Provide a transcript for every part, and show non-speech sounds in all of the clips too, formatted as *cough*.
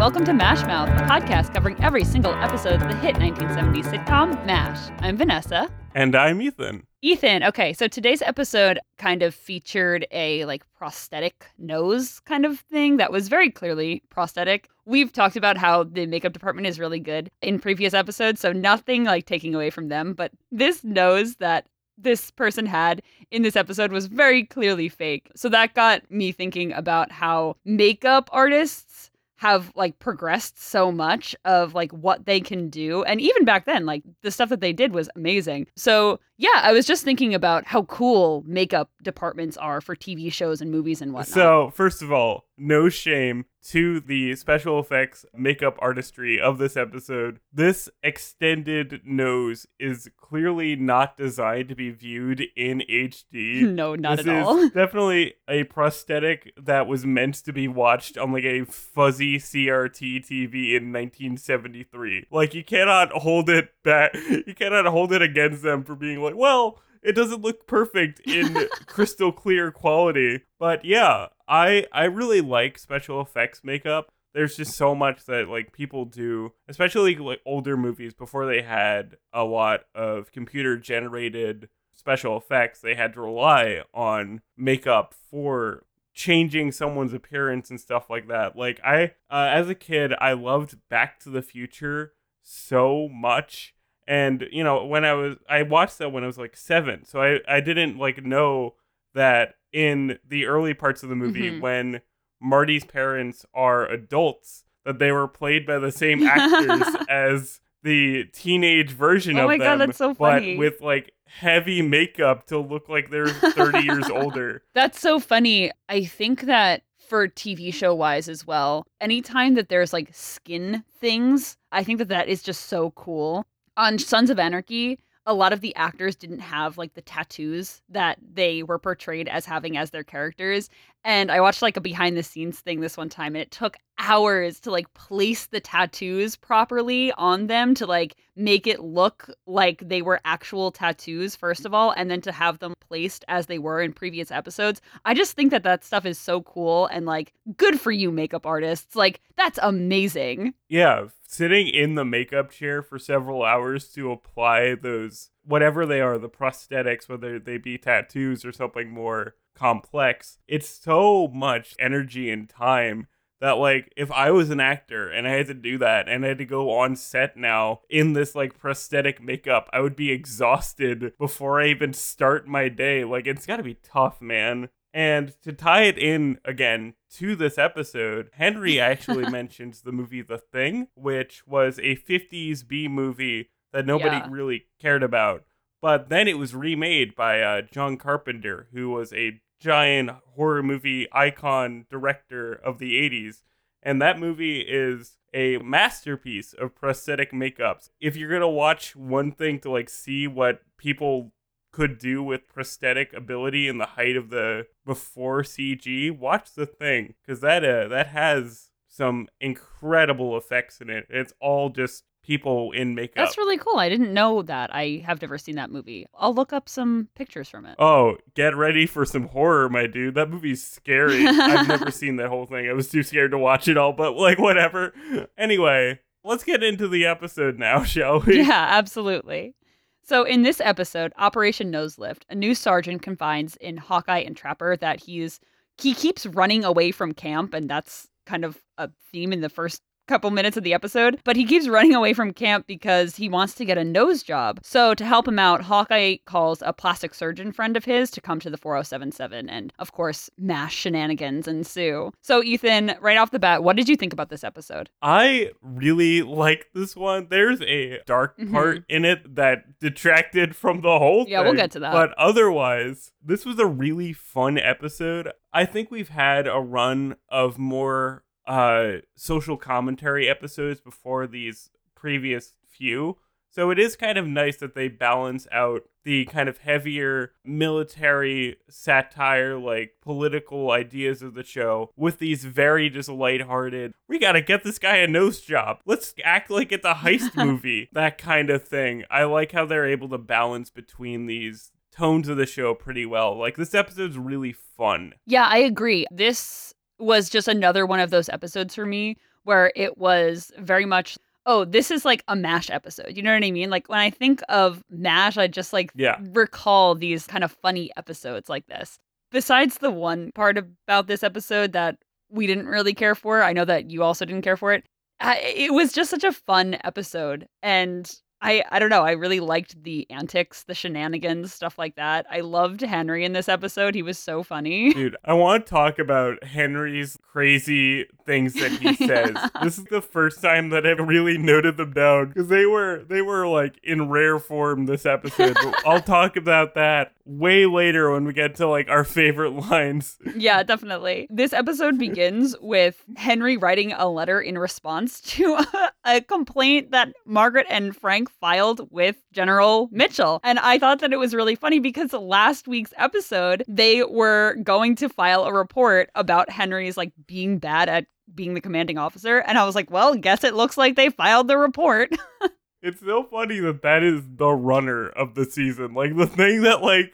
welcome to MASH Mouth, a podcast covering every single episode of the hit 1970s sitcom MASH. I'm Vanessa. And I'm Ethan. Ethan, okay, so today's episode kind of featured a like prosthetic nose kind of thing that was very clearly prosthetic. We've talked about how the makeup department is really good in previous episodes, so nothing like taking away from them, but this nose that this person had in this episode was very clearly fake. So that got me thinking about how makeup artists have like progressed so much of like what they can do and even back then like the stuff that they did was amazing. So yeah i was just thinking about how cool makeup departments are for tv shows and movies and whatnot So, first of all, no shame to the special effects makeup artistry of this episode. This extended nose is clearly not designed to be viewed in HD. *laughs* no not this at all definitely a prosthetic that was meant to be watched on like a fuzzy CRT TV in 1973. Like you cannot hold it back. *laughs* You cannot hold it against them for being like, well, it doesn't look perfect in *laughs* crystal clear quality. But yeah, I I really like special effects makeup. There's just so much that like people do, especially like older movies before they had a lot of computer generated special effects. They had to rely on makeup for changing someone's appearance and stuff like that. Like I uh, as a kid, I loved Back to the Future so much and you know when i was i watched that when i was like seven so i i didn't like know that in the early parts of the movie Mhm. when marty's parents are adults that they were played by the same *laughs* actors as the teenage version Oh of my them God, that's so but with like heavy makeup to look like they're 30 years older *laughs* That's so funny. I think that for TV show wise as well, anytime that there's like skin things, I think that that is just so cool. On Sons of Anarchy, a lot of the actors didn't have like the tattoos that they were portrayed as having as their characters. And I watched like a behind the scenes thing this one time, and it took hours to like place the tattoos properly on them to like make it look like they were actual tattoos, first of all, and then to have them placed as they were in previous episodes. I just think that that stuff is so cool and like good for you, makeup artists. Like, that's amazing. Yeah, sitting in the makeup chair for several hours to apply those whatever they are, the prosthetics, whether they be tattoos or something more complex. It's so much energy and time that like if I was an actor and I had to do that and I had to go on set now in this like prosthetic makeup, I would be exhausted before I even start my day. Like it's got to be tough, man. And to tie it in again to this episode, Henry *laughs* actually mentions the movie The Thing, which was a 50s B movie that nobody Yeah. really cared about. But then it was remade by uh, John Carpenter, who was a giant horror movie icon director of the 80s. And that movie is a masterpiece of prosthetic makeups. If you're going to watch one thing to like see what people could do with prosthetic ability in the height of the before CG, watch the thing cuz that uh, that has some incredible effects in it. It's all just people in makeup. That's really cool. I didn't know that. I have never seen that movie. I'll look up some pictures from it. Oh, get ready for some horror, my dude. That movie's scary. I've never *laughs* seen that whole thing. I was too scared to watch it all, but like whatever. Anyway, let's get into the episode now, *laughs* shall we? Yeah, absolutely. So, in this episode, Operation Noselift, a new sergeant confides in Hawkeye and Trapper that he's he keeps running away from camp, and that's kind of a theme in the first couple minutes of the episode. But he keeps running away from camp because he wants to get a nose job. So, to help him out, Hawkeye calls a plastic surgeon friend of his to come to the 4077, and of course, mass shenanigans ensue. So, Ethan, right off the bat, what did you think about this episode? I really like this one. There's a dark Mhm. part in it that detracted from the whole Yeah, we'll get to that. But otherwise, this was a really fun episode. I think we've had a run of more uh social commentary episodes before these previous few. So it is kind of nice that they balance out the kind of heavier military satire, like political ideas of the show, with these very just lighthearted, we gotta get this guy a nose job. Let's act like it's a heist *laughs* movie. That kind of thing. I like how they're able to balance between these tones of the show pretty well. Like this episode's really fun. Yeah, I agree. This was just another one of those episodes for me where it was very much oh, this is like a MASH episode. You know what I mean? Like when I think of MASH, I just like Yeah. recall these kind of funny episodes like this. Besides the one part about this episode that we didn't really care for, I know that you also didn't care for it. I, it was just such a fun episode. And I, I don't know. I really liked the antics, the shenanigans, stuff like that. I loved Henry in this episode. He was so funny. Dude, I want to talk about Henry's crazy things that he *laughs* says. this is the first time that I've really noted them down because they were they were like in rare form this episode. But *laughs* I'll talk about that way later when we get to like our favorite lines. yeah, definitely. This episode begins with Henry writing a letter in response to a, *laughs* a complaint that Margaret and Frank filed with General Mitchell. And I thought that it was really funny because last week's episode, they were going to file a report about Henry's like being bad at being the commanding officer. And I was like, well, guess it looks like they filed the report. *laughs* It's so funny that that is the runner of the season. Like the thing that like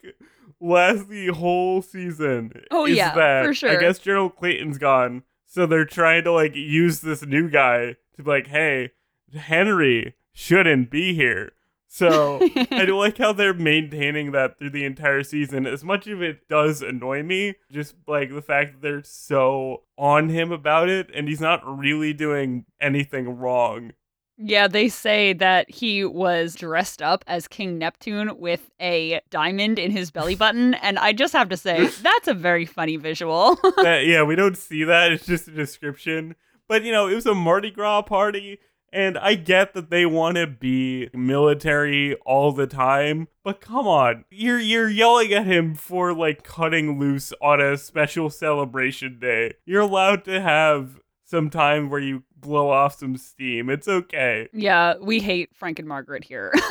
lasts the whole season. Oh, is yeah, that for sure. I guess General Clayton's gone, so they're trying to like use this new guy to be like, hey, Henry shouldn't be here. So I *laughs* do like how they're maintaining that through the entire season. As much of it does annoy me, just like the fact that they're so on him about it, and he's not really doing anything wrong. Yeah, they say that he was dressed up as King Neptune with a diamond in his belly *laughs* button. And I just have to say, that's a very funny visual. *laughs* yeah, we don't see that. It's just a description. But you know, it was a Mardi Gras party, and I get that they want to be military all the time. But come on, you're you're yelling at him for like cutting loose on a special celebration day. You're allowed to have some time where you blow off some steam. It's okay. yeah, we hate Frank and Margaret here. *laughs*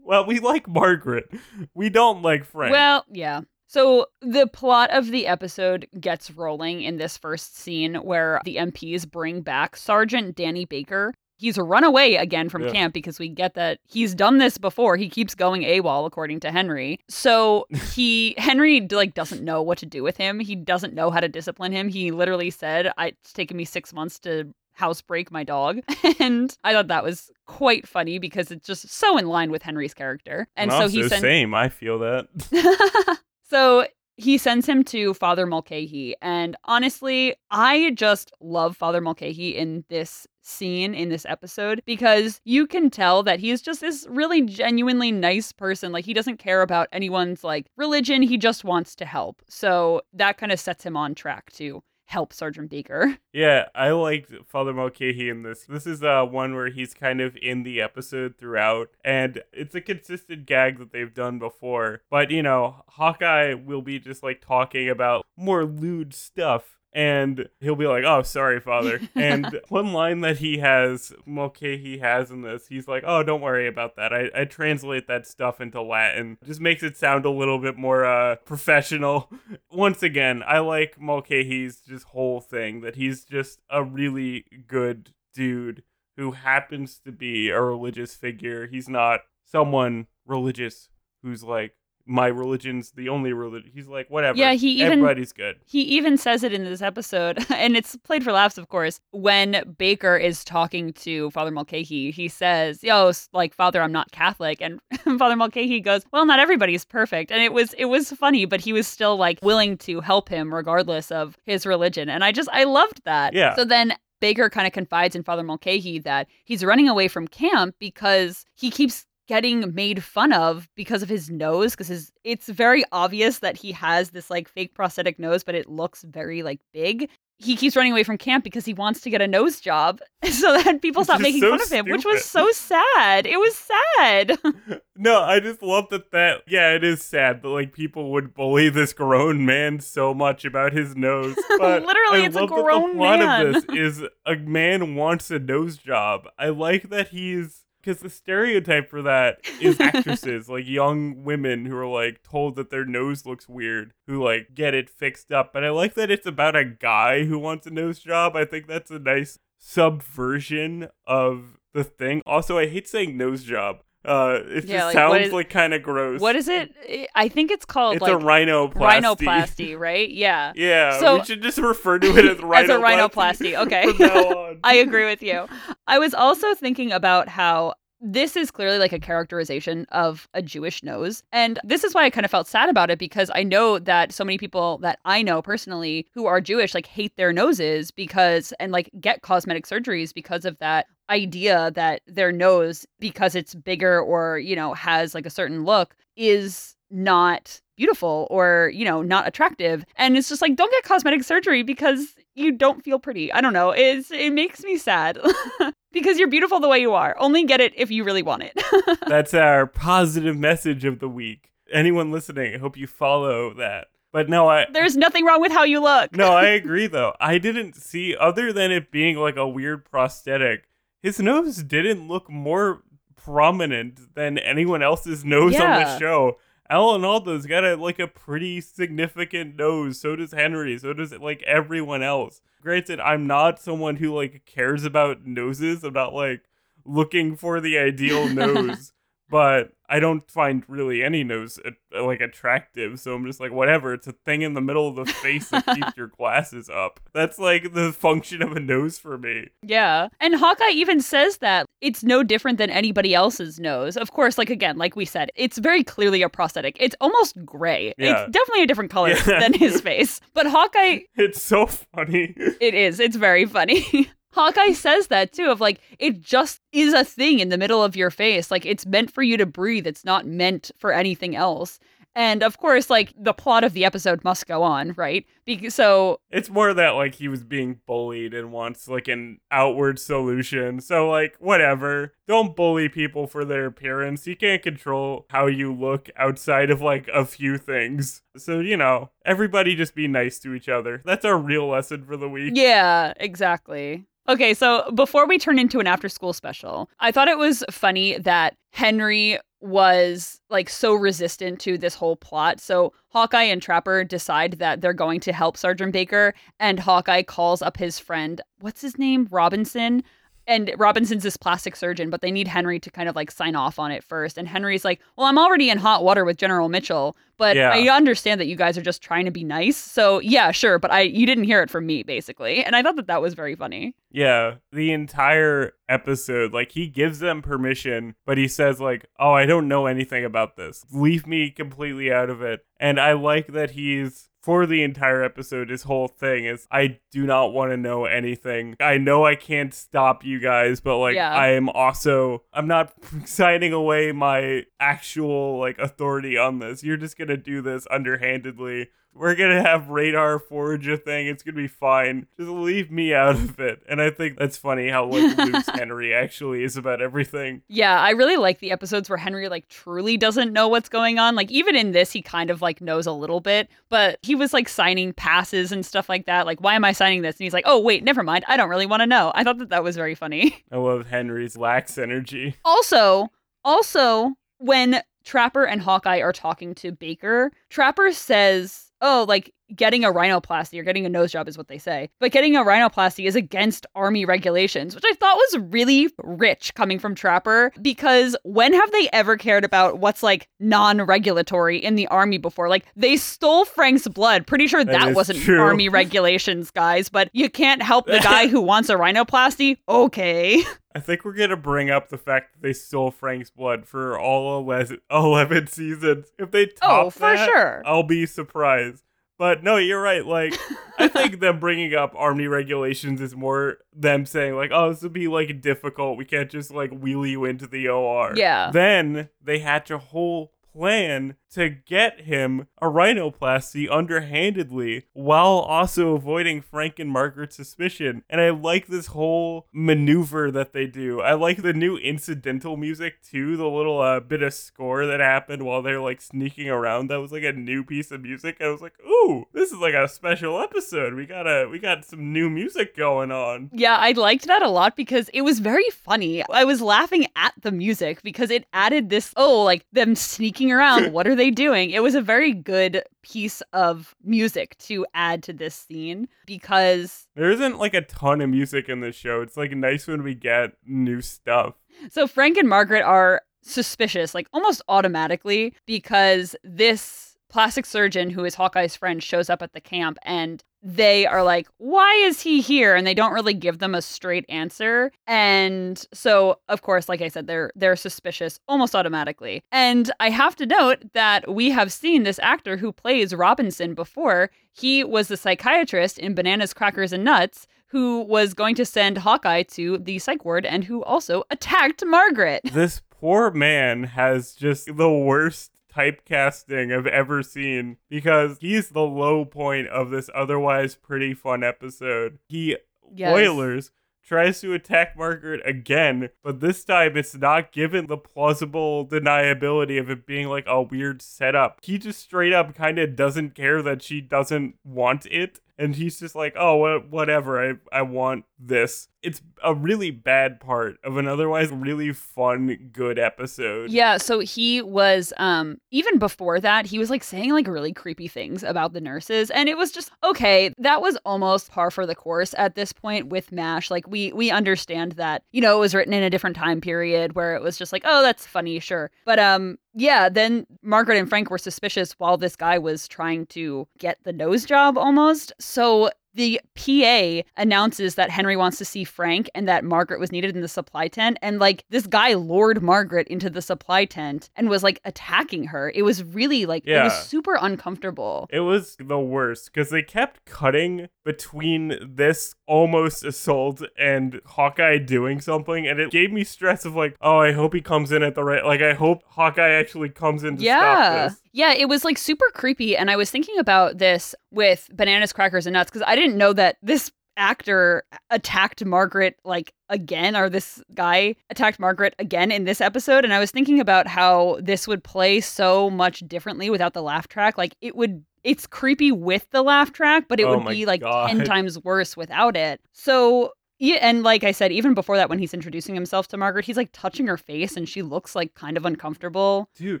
Well, we like Margaret. We don't like Frank. Well, yeah. So the plot of the episode gets rolling in this first scene where the MPs bring back Sergeant Danny Baker. He's run away again from Yeah. camp because we get that he's done this before. He keeps going AWOL according to Henry. So *laughs* he Henry like doesn't know what to do with him. He doesn't know how to discipline him. He literally said, "I- "It's taken me 6 months to housebreak my dog." *laughs* And I thought that was quite funny because it's just so in line with Henry's character. And so he sent same. I feel that. *laughs* so he sends him to Father Mulcahy. And honestly, I just love Father Mulcahy in this scene, in this episode, because you can tell that he's just this really genuinely nice person. Like, he doesn't care about anyone's like religion, he just wants to help. So that kind of sets him on track to help Sergeant Baker. *laughs* Yeah, I liked Father Mulcahy in this. This is uh one where he's kind of in the episode throughout, and it's a consistent gag that they've done before. But you know, Hawkeye will be just like talking about more lewd stuff. And he'll be like, "Oh, sorry, Father." *laughs* And one line that he has, Mulcahy has in this, he's like, "Oh, don't worry about that. I, I translate that stuff into Latin. Just makes it sound a little bit more uh, professional." *laughs* Once again, I like Mulcahy's just whole thing that he's just a really good dude who happens to be a religious figure. He's not someone religious who's like my religion's the only religion. He's like whatever. Yeah, he even- everybody's good. He even says it in this episode, *laughs* and it's played for laughs, of course. When Baker is talking to Father Mulcahy, he says, "Yo, like Father, I'm not Catholic," and *laughs* Father Mulcahy goes, "Well, not everybody's perfect," and it was it was funny, but he was still like willing to help him regardless of his religion, and I just I loved that. Yeah. So then. Baker kind of confides in Father Mulcahy that he's running away from camp because he keeps getting made fun of because of his nose because his it's very obvious that he has this like fake prosthetic nose but it looks very like big he keeps running away from camp because he wants to get a nose job *laughs* so that people stop making so fun of him which was so sad it was sad *laughs* No, I just love that that yeah, it is sad that like people would bully this grown man so much about his nose. *laughs* But Literally, I it's a love that the plot man. of this is a man wants a nose job. I like that he's because the stereotype for that is *laughs* actresses, like young women who are like told that their nose looks weird, who like get it fixed up. But I like that it's about a guy who wants a nose job. I think that's a nice subversion of the thing. Also, I hate saying nose job. Uh, it Yeah, just like, sounds is- like kind of gross. What is it? I think it's called It's like a rhinoplasty. rhinoplasty, *laughs* right? Yeah. Yeah, So- we should just refer to it as rhinoplasty. *laughs* As a rhinoplasty, *laughs* okay. From now on. I agree with you. I was also thinking about how this is clearly like a characterization of a Jewish nose. And this is why I kind of felt sad about it because I know that so many people that I know personally who are Jewish like hate their noses because and like get cosmetic surgeries because of that idea that their nose because it's bigger or, you know, has like a certain look is not beautiful or, you know, not attractive. And it's just like don't get cosmetic surgery because you don't feel pretty. I don't know. It's it makes me sad. *laughs* because you're beautiful the way you are. Only get it if you really want it. *laughs* That's our positive message of the week. Anyone listening, I hope you follow that. But no, I There's nothing wrong with how you look. no, I *laughs* agree though. I didn't see other than it being like a weird prosthetic. His nose didn't look more prominent than anyone else's nose on the show. Alan Alda's got a like a pretty significant nose. So does Henry. So does like everyone else. Granted, I'm not someone who like cares about noses. I'm not like looking for the ideal *laughs* nose, but I don't find really any nose uh, like attractive. So I'm just like, whatever. It's a thing in the middle of the face that keeps *laughs* your glasses up. That's like the function of a nose for me. Yeah. And Hawkeye even says that it's no different than anybody else's nose. Of course, like again, like we said, it's very clearly a prosthetic. It's almost gray. Yeah. It's definitely a different color *laughs* Yeah. than his face. But Hawkeye *laughs* It's so funny. It is. It's very funny. Hawkeye says that too of like it just is a thing in the middle of your face. Like it's meant for you to breathe. It's not meant for anything else. And of course, like the plot of the episode must go on, right? Because so It's more that like he was being bullied and wants like an outward solution. So like whatever. Don't bully people for their appearance. You can't control how you look outside of like a few things. So, you know, everybody just be nice to each other. That's our real lesson for the week. yeah, exactly. Okay, so before we turn into an after school special, I thought it was funny that Henry was like so resistant to this whole plot. So Hawkeye and Trapper decide that they're going to help Sergeant Baker, and Hawkeye calls up his friend, what's his name? Robinson. And Robinson's this plastic surgeon, but they need Henry to kind of like sign off on it first. And Henry's like, Well, I'm already in hot water with General Mitchell, but Yeah. I understand that you guys are just trying to be nice. So yeah, sure, but I you didn't hear it from me, basically. And I thought that that was very funny. Yeah, the entire episode, like he gives them permission, but he says like, "Oh, I don't know anything about this. Leave me completely out of it." And I like that he's for the entire episode his whole thing is I do not want to know anything. I know I can't stop you guys, but like Yeah. I am also I'm not *laughs* signing away my actual like authority on this. You're just to do this underhandedly. We're gonna have radar forge a thing. It's gonna be fine. Just leave me out of it. And I think that's funny how like loose *laughs* Henry actually is about everything. Yeah, I really like the episodes where Henry like truly doesn't know what's going on. Like even in this, he kind of like knows a little bit, but he was like signing passes and stuff like that. Like, why am I signing this? And he's like, oh wait, never mind. I don't really want to know. I thought that that was very funny. *laughs* I love Henry's lax energy. Also, also when Trapper and Hawkeye are talking to Baker, Trapper says, "Oh, like getting a rhinoplasty or getting a nose job is what they say. But getting a rhinoplasty is against army regulations, which I thought was really rich coming from Trapper because when have they ever cared about what's like non-regulatory in the army before? Like they stole Frank's blood. Pretty sure That that, wasn't true. army regulations, guys, but you can't help the *laughs* guy who wants a rhinoplasty. Okay. *laughs* I think we're gonna bring up the fact that they stole Frank's blood for all 11, 11 seasons. If they oh, top Oh, for that, sure. I'll be surprised. But no, you're right. Like, I *laughs* think them bringing up army regulations is more them saying like, "Oh, this would be like difficult. We can't just like wheel you into the OR." Yeah. Then they hatch a whole plan to get him a rhinoplasty underhandedly while also avoiding Frank and Margaret's suspicion. And I like this whole maneuver that they do. I like the new incidental music too, the little uh, bit of score that happened while they're like sneaking around. That was like a new piece of music. I was like, "Ooh, this is like a special episode. We got a we got some new music going on." Yeah, I liked that a lot because it was very funny. I was laughing at the music because it added this, oh, like them sneaking around. *laughs* what are they doing? It was a very good piece of music to add to this scene because There isn't like a ton of music in this show. It's like nice when we get new stuff. so Frank and Margaret are suspicious, like almost automatically, because this plastic surgeon who is Hawkeye's friend shows up at the camp and they are like, why is he here? And they don't really give them a straight answer. And so, of course, like I said, they're they're suspicious almost automatically. And I have to note that we have seen this actor who plays Robinson before. He was the psychiatrist in Bananas, Crackers, and Nuts who was going to send Hawkeye to the psych ward and who also attacked Margaret. This poor man has just the worst typecasting I've ever seen because he's the low point of this otherwise pretty fun episode. He Yes. spoilers tries to attack Margaret again, but this time it's not given the plausible deniability of it being like a weird setup. He just straight up kind of doesn't care that she doesn't want it. And he's just like, oh, wha- whatever. I, I want this. It's a really bad part of an otherwise really fun, good episode. Yeah, so he was um even before that, he was like saying like really creepy things about the nurses and it was just okay, that was almost par for the course at this point with MASH. Like we we understand that, you know, it was written in a different time period where it was just like, "Oh, that's funny, sure." But um yeah, then Margaret and Frank were suspicious while this guy was trying to get the nose job almost. So the PA announces that Henry wants to see Frank and that Margaret was needed in the supply tent. And like this guy lured Margaret into the supply tent and was like attacking her. It was really like, it was super uncomfortable. It was the worst because they kept cutting between this almost assault and Hawkeye doing something, and it gave me stress of like, oh, I hope he comes in at the right. Like, I hope Hawkeye actually comes in to yeah. stop this. Yeah, it was like super creepy. And I was thinking about this with Bananas, Crackers, and Nuts because I didn't know that this actor attacked Margaret like again, or this guy attacked Margaret again in this episode. And I was thinking about how this would play so much differently without the laugh track. Like it would. It's creepy with the laugh track, but it Oh would be like God. 10 times worse without it. So yeah, and like I said, even before that, when he's introducing himself to Margaret, he's like touching her face and she looks like kind of uncomfortable. Dude,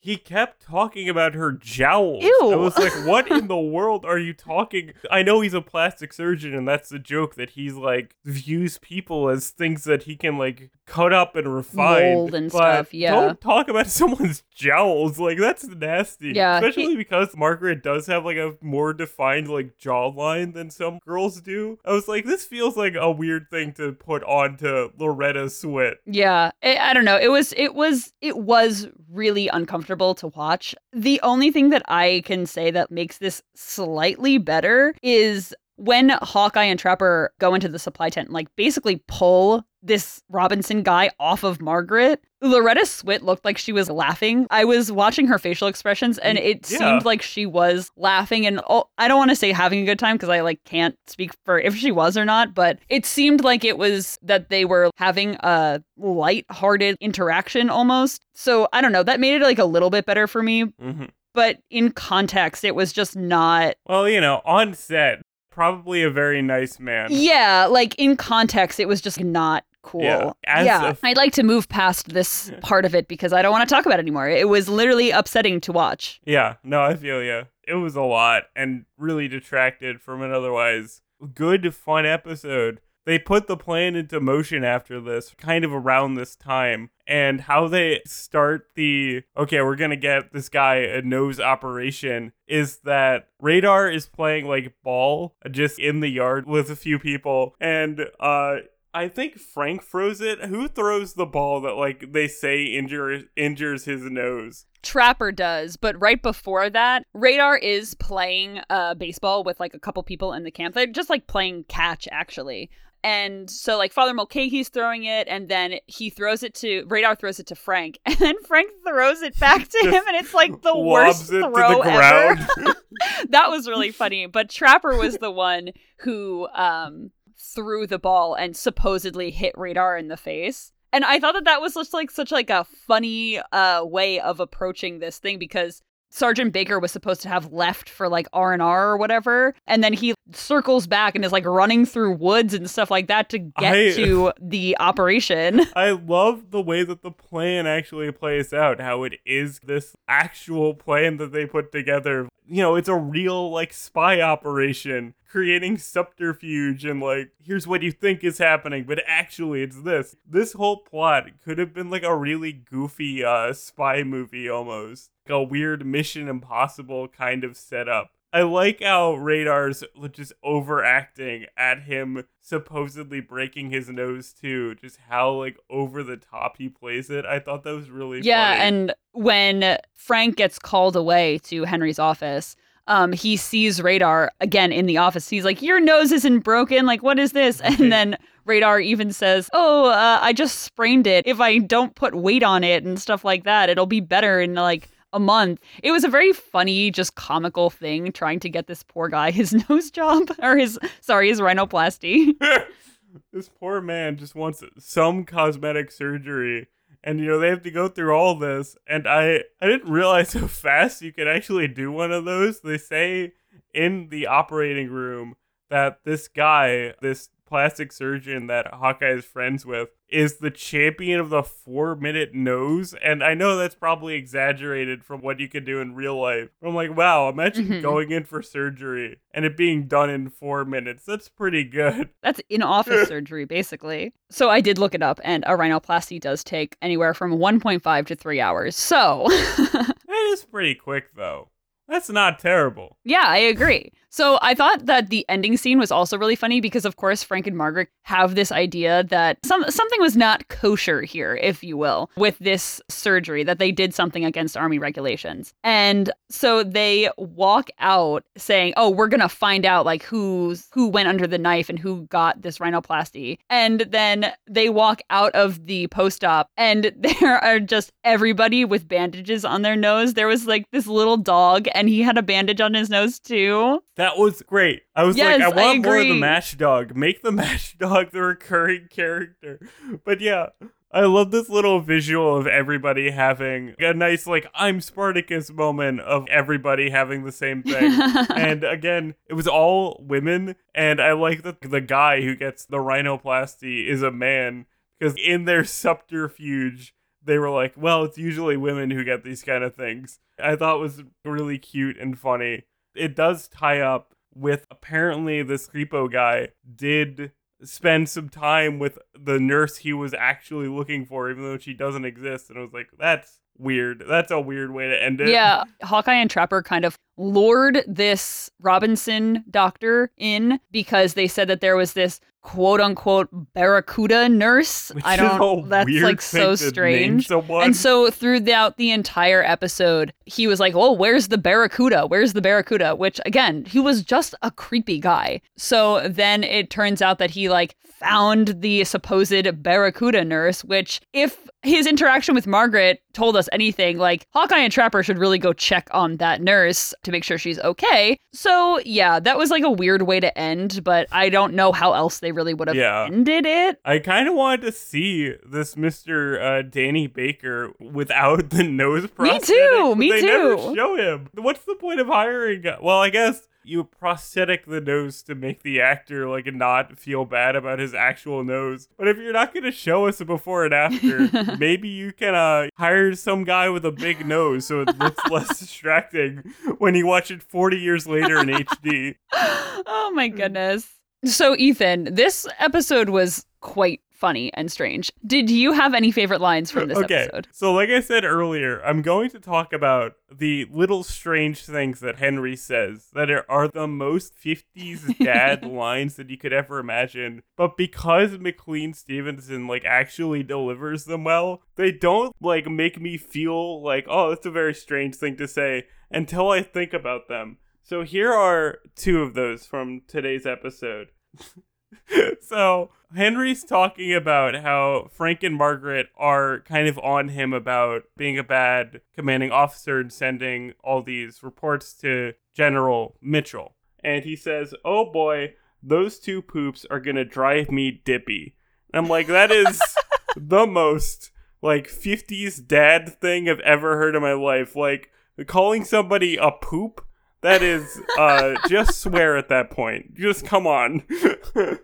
he kept talking about her jowls. Ew. I was like, what in the *laughs* world are you talking? I know he's a plastic surgeon, and that's the joke that he's like views people as things that he can like cut up and refine. Mold and but stuff, yeah. Don't talk about *laughs* someone's jowls. Like that's nasty. Yeah, he- Especially because Margaret does have like a more defined like jawline than some girls do. I was like, this feels like a weird thing to put onto Loretta Swit. Yeah, I I don't know. It was it was it was really uncomfortable to watch. The only thing that I can say that makes this slightly better is when Hawkeye and Trapper go into the supply tent and like basically pull this Robinson guy off of Margaret. Loretta Swit looked like she was laughing. I was watching her facial expressions and it Yeah. seemed like she was laughing and oh, I don't want to say having a good time because I like can't speak for if she was or not, but it seemed like it was that they were having a light-hearted interaction almost. So I don't know, that made it like a little bit better for me, hmm but in context it was just not Well, you know, on set, probably a very nice man. Yeah, like in context, it was just not cool. Yeah, as yeah, a- I'd like to move past this part of it because I don't want to talk about it anymore. It was literally upsetting to watch. Yeah, no, I feel you. It was a lot and really detracted from an otherwise good, fun episode. They put the plan into motion after this, kind of around this time, and how they start the okay, we're gonna get this guy a nose operation is that Radar is playing like ball just in the yard with a few people, and uh I think Frank throws it. Who throws the ball that like they say injures injures his nose? Trapper does, but right before that, Radar is playing uh, baseball with like a couple people in the camp. They're just like playing catch, actually. And so, like, Father Mulcahy's throwing it, and then he throws it to Radar, throws it to Frank, *laughs* and then Frank throws it back to him, and it's like the worst Lobs it to throw the ever. *laughs* that was really funny. But Trapper was the one who um, threw the ball and supposedly hit Radar in the face. And I thought that that was just like such like a funny uh, way of approaching this thing because Sergeant Baker was supposed to have left for like R&R or whatever and then he circles back and is like running through woods and stuff like that to get I- to *laughs* the operation. *laughs* I love the way that the plan actually plays out, how it is this actual plan that they put together. You know, it's a real, like, spy operation, creating subterfuge and, like, here's what you think is happening, but actually it's this. This whole plot could have been, like, a really goofy uh, spy movie almost. Like a weird Mission Impossible kind of setup. I like how Radar's just overacting at him supposedly breaking his nose too. Just how like over the top he plays it. I thought that was really Yeah, funny. and when Frank gets called away to Henry's office, um, he sees Radar again in the office. He's like, "Your nose isn't broken. Like, what is this?" And then Radar even says, "Oh, uh, I just sprained it. If I don't put weight on it and stuff like that, it'll be better in like." A month. It was a very funny, just comical thing trying to get this poor guy *laughs* his nose job or his sorry, his rhinoplasty. *laughs* this poor man just wants some cosmetic surgery. And you know, they have to go through all this. And I I didn't realize how fast you could actually do one of those. They say in the operating room that this guy, this plastic surgeon that Hawkeye is friends with, is the champion of the four minute nose. And I know that's probably exaggerated from what you could do in real life. But I'm like, wow, imagine Mhm. going in for surgery and it being done in four minutes. That's pretty good. *laughs* That's in office surgery, basically. So I did look it up, and a rhinoplasty does take anywhere from 1.5 to 3 hours. So, *laughs* That is pretty quick, though. That's not terrible. yeah, I agree. So I thought that the ending scene was also really funny because, of course, Frank and Margaret have this idea that some something was not kosher here, if you will, with this surgery, that they did something against army regulations. And so they walk out saying, "Oh, we're going to find out like who's who went under the knife and who got this rhinoplasty." And then they walk out of the post-op and *laughs* there are just everybody with bandages on their nose. There was like this little dog and he had a bandage on his nose too. That was great. I was Yes, like, I I want more of the. Mash Dog. Make the *laughs* Mash Dog the recurring character. But yeah, I love this little visual of everybody having a nice, like, I'm Spartacus moment of everybody having the same thing. *laughs* and again, it was all women. And I like that the guy who gets the rhinoplasty is a man because in their subterfuge, they were like, well, it's usually women who get these kind of things. I thought it was really cute and funny. It does tie up with apparently this Repo guy did spend some time with the nurse he was actually looking for, even though she doesn't exist. And I was like, that's weird. That's a weird way to end it. yeah, Hawkeye and Trapper kind of lured this Robinson doctor in because they said that there was this quote unquote barracuda nurse. Which I don't that's like so strange. And so throughout the entire episode, he was like, "Oh, where's the barracuda? Where's the barracuda?" Which again, he was just a creepy guy. So then it turns out that he like found the supposed barracuda nurse, which if his interaction with Margaret told us anything, like Hawkeye and Trapper should really go check on that nurse to make sure she's okay. So yeah, that was like a weird way to end, but I don't know how else they really would have Yeah. ended it. I kind of wanted to see this Mr. Uh, Danny Baker without the nose prosthetic. Me too, me they Never too. show him. What's the point of hiring? Well, I guess you prosthetic the nose to make the actor like not feel bad about his actual nose. But if you're not going to show us a before and after, *laughs* maybe you can uh, hire some guy with a big nose so it looks *laughs* less distracting when you watch it 40 years later in HD. *laughs* oh my goodness. So, Ethan, this episode was quite funny and strange. Did you have any favorite lines from this *laughs* okay. episode? So, like I said earlier, I'm going to talk about the little strange things that Henry says that are, the most 50s *laughs* dad lines that you could ever imagine. But because McLean Stevenson like actually delivers them well, they don't like make me feel like, oh, that's a very strange thing to say until I think about them. So here are two of those from today's episode. *laughs* *laughs* so Henry's talking about how Frank and Margaret are kind of on him about being a bad commanding officer and sending all these reports to General Mitchell. And he says, Oh boy, those two poops are gonna drive me dippy. And I'm like, that is *laughs* the most like 50s dad thing I've ever heard in my life. Like, calling somebody a poop that is uh just swear at that point just come on *laughs*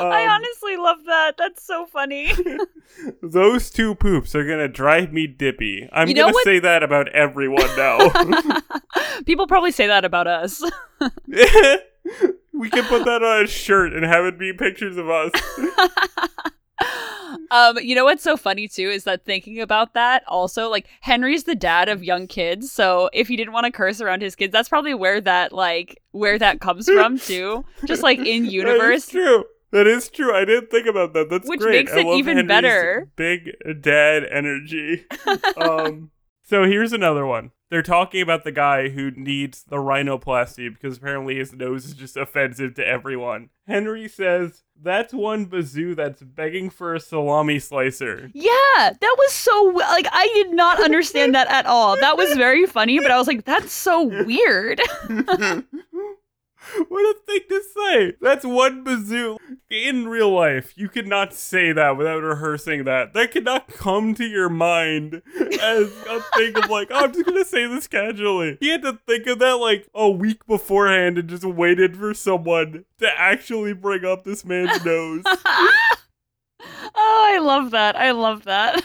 I Um, honestly love that. That's so funny. *laughs* those two poops are gonna drive me dippy i'm You know gonna what- say that about everyone now *laughs* People probably say that about us. we can put that on a shirt and have it be pictures of us um, you know what's so funny too is that thinking about that also like Henry's the dad of young kids, so if he didn't want to curse around his kids, that's probably where that like where that comes from *laughs* too. Just like in universe. *laughs* That is true. That is true. I didn't think about that. That's Which great. makes it even Henry's better. Big dad energy. *laughs* um, so here's another one. They're talking about the guy who needs the rhinoplasty because apparently his nose is just offensive to everyone. Henry says, "That's one bazoo that's begging for a salami slicer." Yeah, that was so like I did not understand that at all. That was very funny, but I was like, that's so *laughs* weird. *laughs* *laughs* what a thing to say. That's one bazoo. In real life, you could not say that without rehearsing that. That could not come to your mind *laughs* as a thing of like, oh, I'm just gonna say this casually. He had to think of that like a week beforehand and just waited for someone to actually bring up this man's *laughs* nose. Oh, I love that. I love that.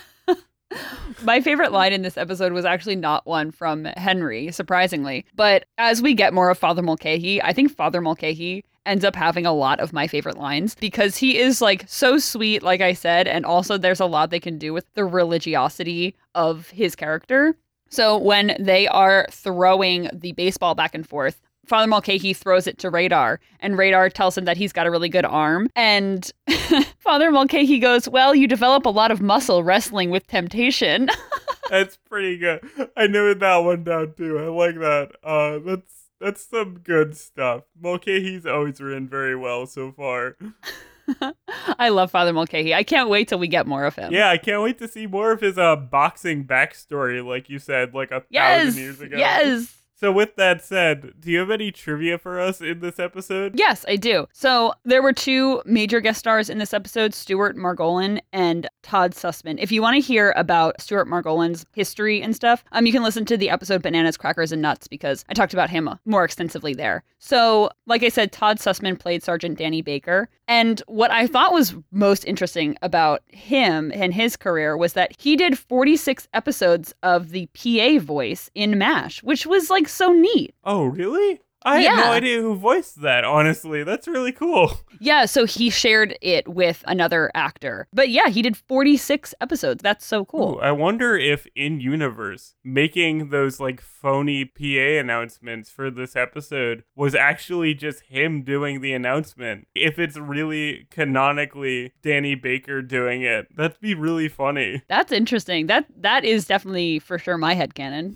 My favorite line in this episode was actually not one from Henry, surprisingly. But as we get more of Father Mulcahy, I think Father Mulcahy ends up having a lot of my favorite lines because he is like so sweet, like I said, and also there's a lot they can do with the religiosity of his character. So when they are throwing the baseball back and forth, Father Mulcahy throws it to Radar, and Radar tells him that he's got a really good arm. And *laughs* Father Mulcahy goes, Well, you develop a lot of muscle wrestling with temptation. *laughs* That's pretty good. I noted that one down too. I like that. Uh, that's that's some good stuff. Mulcahy's always written very well so far. *laughs* I love Father Mulcahy. I can't wait till we get more of him. Yeah, I can't wait to see more of his uh boxing backstory, like you said, like a Yes. thousand years ago. Yes. So with that said, do you have any trivia for us in this episode? Yes, I do. So there were two major guest stars in this episode Stuart Margolin and Todd Sussman. If you want to hear about Stuart Margolin's history and stuff, um, you can listen to the episode Bananas, Crackers, and Nuts because I talked about him more extensively there. So, like I said, Todd Sussman played Sergeant Danny Baker. And what I thought was most interesting about him and his career was that he did 46 episodes of the PA voice in MASH, which was like so neat. Oh, really? I had no idea who voiced that, honestly. That's really cool. Yeah, so he shared it with another actor. But yeah, he did 46 episodes. That's so cool. Ooh, I wonder if in universe making those like phony PA announcements for this episode was actually just him doing the announcement. If it's really canonically Danny Baker doing it, that'd be really funny. That's interesting. That that is definitely for sure my head headcanon.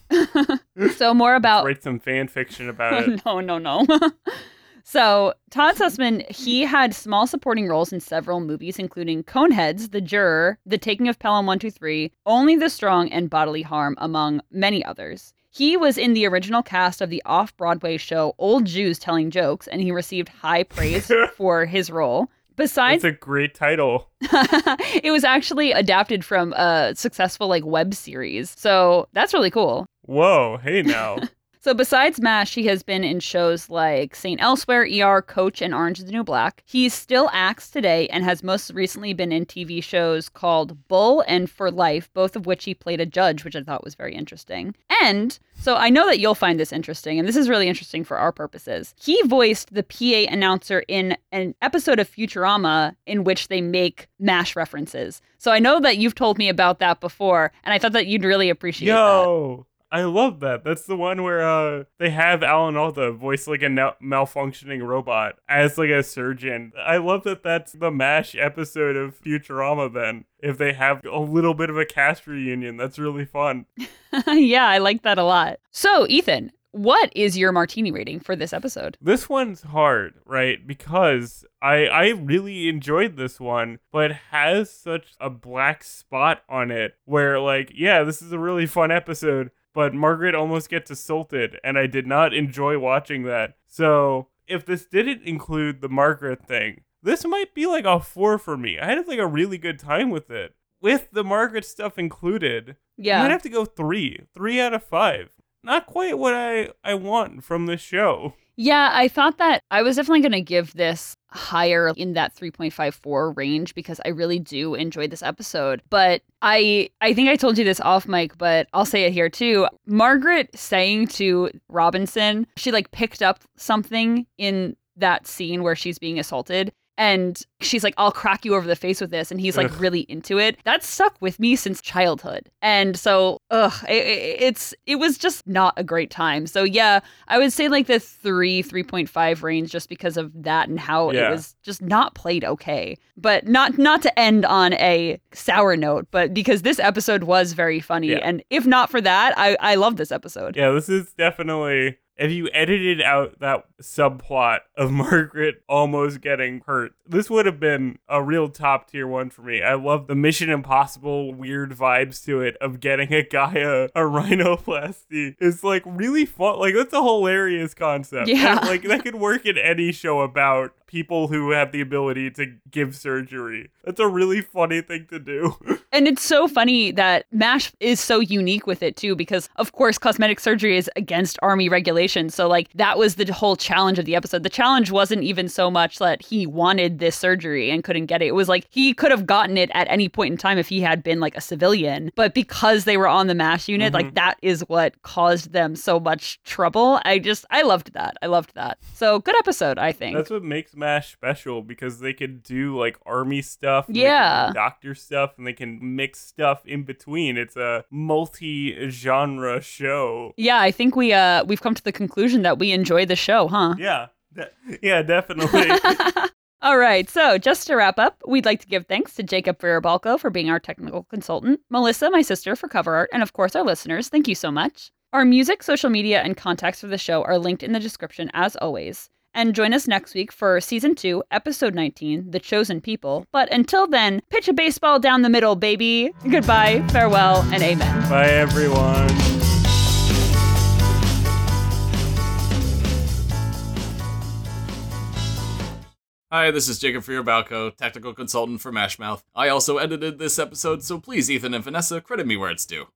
*laughs* so more about Write some fan fiction about *laughs* it. no, no, no. *laughs* so Todd Sussman, he had small supporting roles in several movies, including Coneheads, The Juror, The Taking of Pelham 123, Only the Strong, and Bodily Harm, among many others. He was in the original cast of the off Broadway show Old Jews Telling Jokes, and he received high praise *laughs* for his role. Besides It's a great title. *laughs* it was actually adapted from a successful like web series. So that's really cool. Whoa, hey now. So besides MASH, he has been in shows like St. Elsewhere, ER, Coach, and Orange is the New Black. He still acts today and has most recently been in TV shows called Bull and For Life, both of which he played a judge, which I thought was very interesting. And so I know that you'll find this interesting, and this is really interesting for our purposes. He voiced the PA announcer in an episode of Futurama in which they make MASH references. So I know that you've told me about that before, and I thought that you'd really appreciate that. I love that. That's the one where uh they have Alan Alda voice like a na- malfunctioning robot as like a surgeon. I love that that's the Mash episode of Futurama. Then if they have a little bit of a cast reunion, that's really fun. *laughs* yeah, I like that a lot. So, Ethan, what is your martini rating for this episode? This one's hard, right? Because I I really enjoyed this one, but it has such a black spot on it where like, yeah, this is a really fun episode, but Margaret almost gets assaulted and I did not enjoy watching that. So, if this didn't include the Margaret thing, this might be like a 4 for me. I had like a really good time with it. With the Margaret stuff included, yeah. I might Yeah. have to go 3. 3 out of 5. not quite what I I want from this show. Yeah, I thought that I was definitely going to give this higher in that 3.54 range because I really do enjoy this episode. But I I think I told you this off mic, but I'll say it here too. Margaret saying to Robinson, she like picked up something in that scene where she's being assaulted and she's like i'll crack you over the face with this and he's like Ugh. really into it that stuck with me since childhood and so ugh it, it- it's it was just not a great time so yeah i would say like the 3 3.5 range just because of that and how Yeah. it was just not played okay but not not to end on a sour note but because this episode was very funny Yeah. and if not for that i i love this episode Yeah, this is definitely. If you edited out that subplot of *laughs* Margaret almost getting hurt, this would have been a real top tier one for me. I love the Mission Impossible weird vibes to it of getting a guy a, a rhinoplasty. It's like really fun. Like, that's a hilarious concept. Yeah. And, like, that could work in any show about people who have the ability to give surgery. That's a really funny thing to do. *laughs* And it's so funny that MASH is so unique with it too, because of course, cosmetic surgery is against army regulations. So, like, that was the whole challenge of the episode. The challenge wasn't even so much that he wanted this surgery and couldn't get it. It was like he could have gotten it at any point in time if he had been like a civilian. But because they were on the MASH unit, like, mm-hmm. that is what caused them so much trouble. I just, I loved that. I loved that. So, good episode, I think. That's what makes MASH special because they could do like army stuff, and Yeah. doctor stuff, and they can mix stuff in between. It's a multi-genre show. yeah, I think we uh we've come to the conclusion that we enjoy the show, huh? Yeah, de- yeah, definitely. *laughs* All right, so just to wrap up, we'd like to give thanks to Jacob Ferrabalco for being our technical consultant, Melissa, my sister, for cover art, and of course our listeners. Thank you so much. Our music, social media, and contacts for the show are linked in the description as always. And join us next week for season two, episode 19, The Chosen People. But until then, pitch a baseball down the middle, baby. Goodbye, farewell, and amen. Bye, everyone. Hi, this is Jacob Balco, technical consultant for Mashmouth. I also edited this episode, so please, Ethan and Vanessa, credit me where it's due.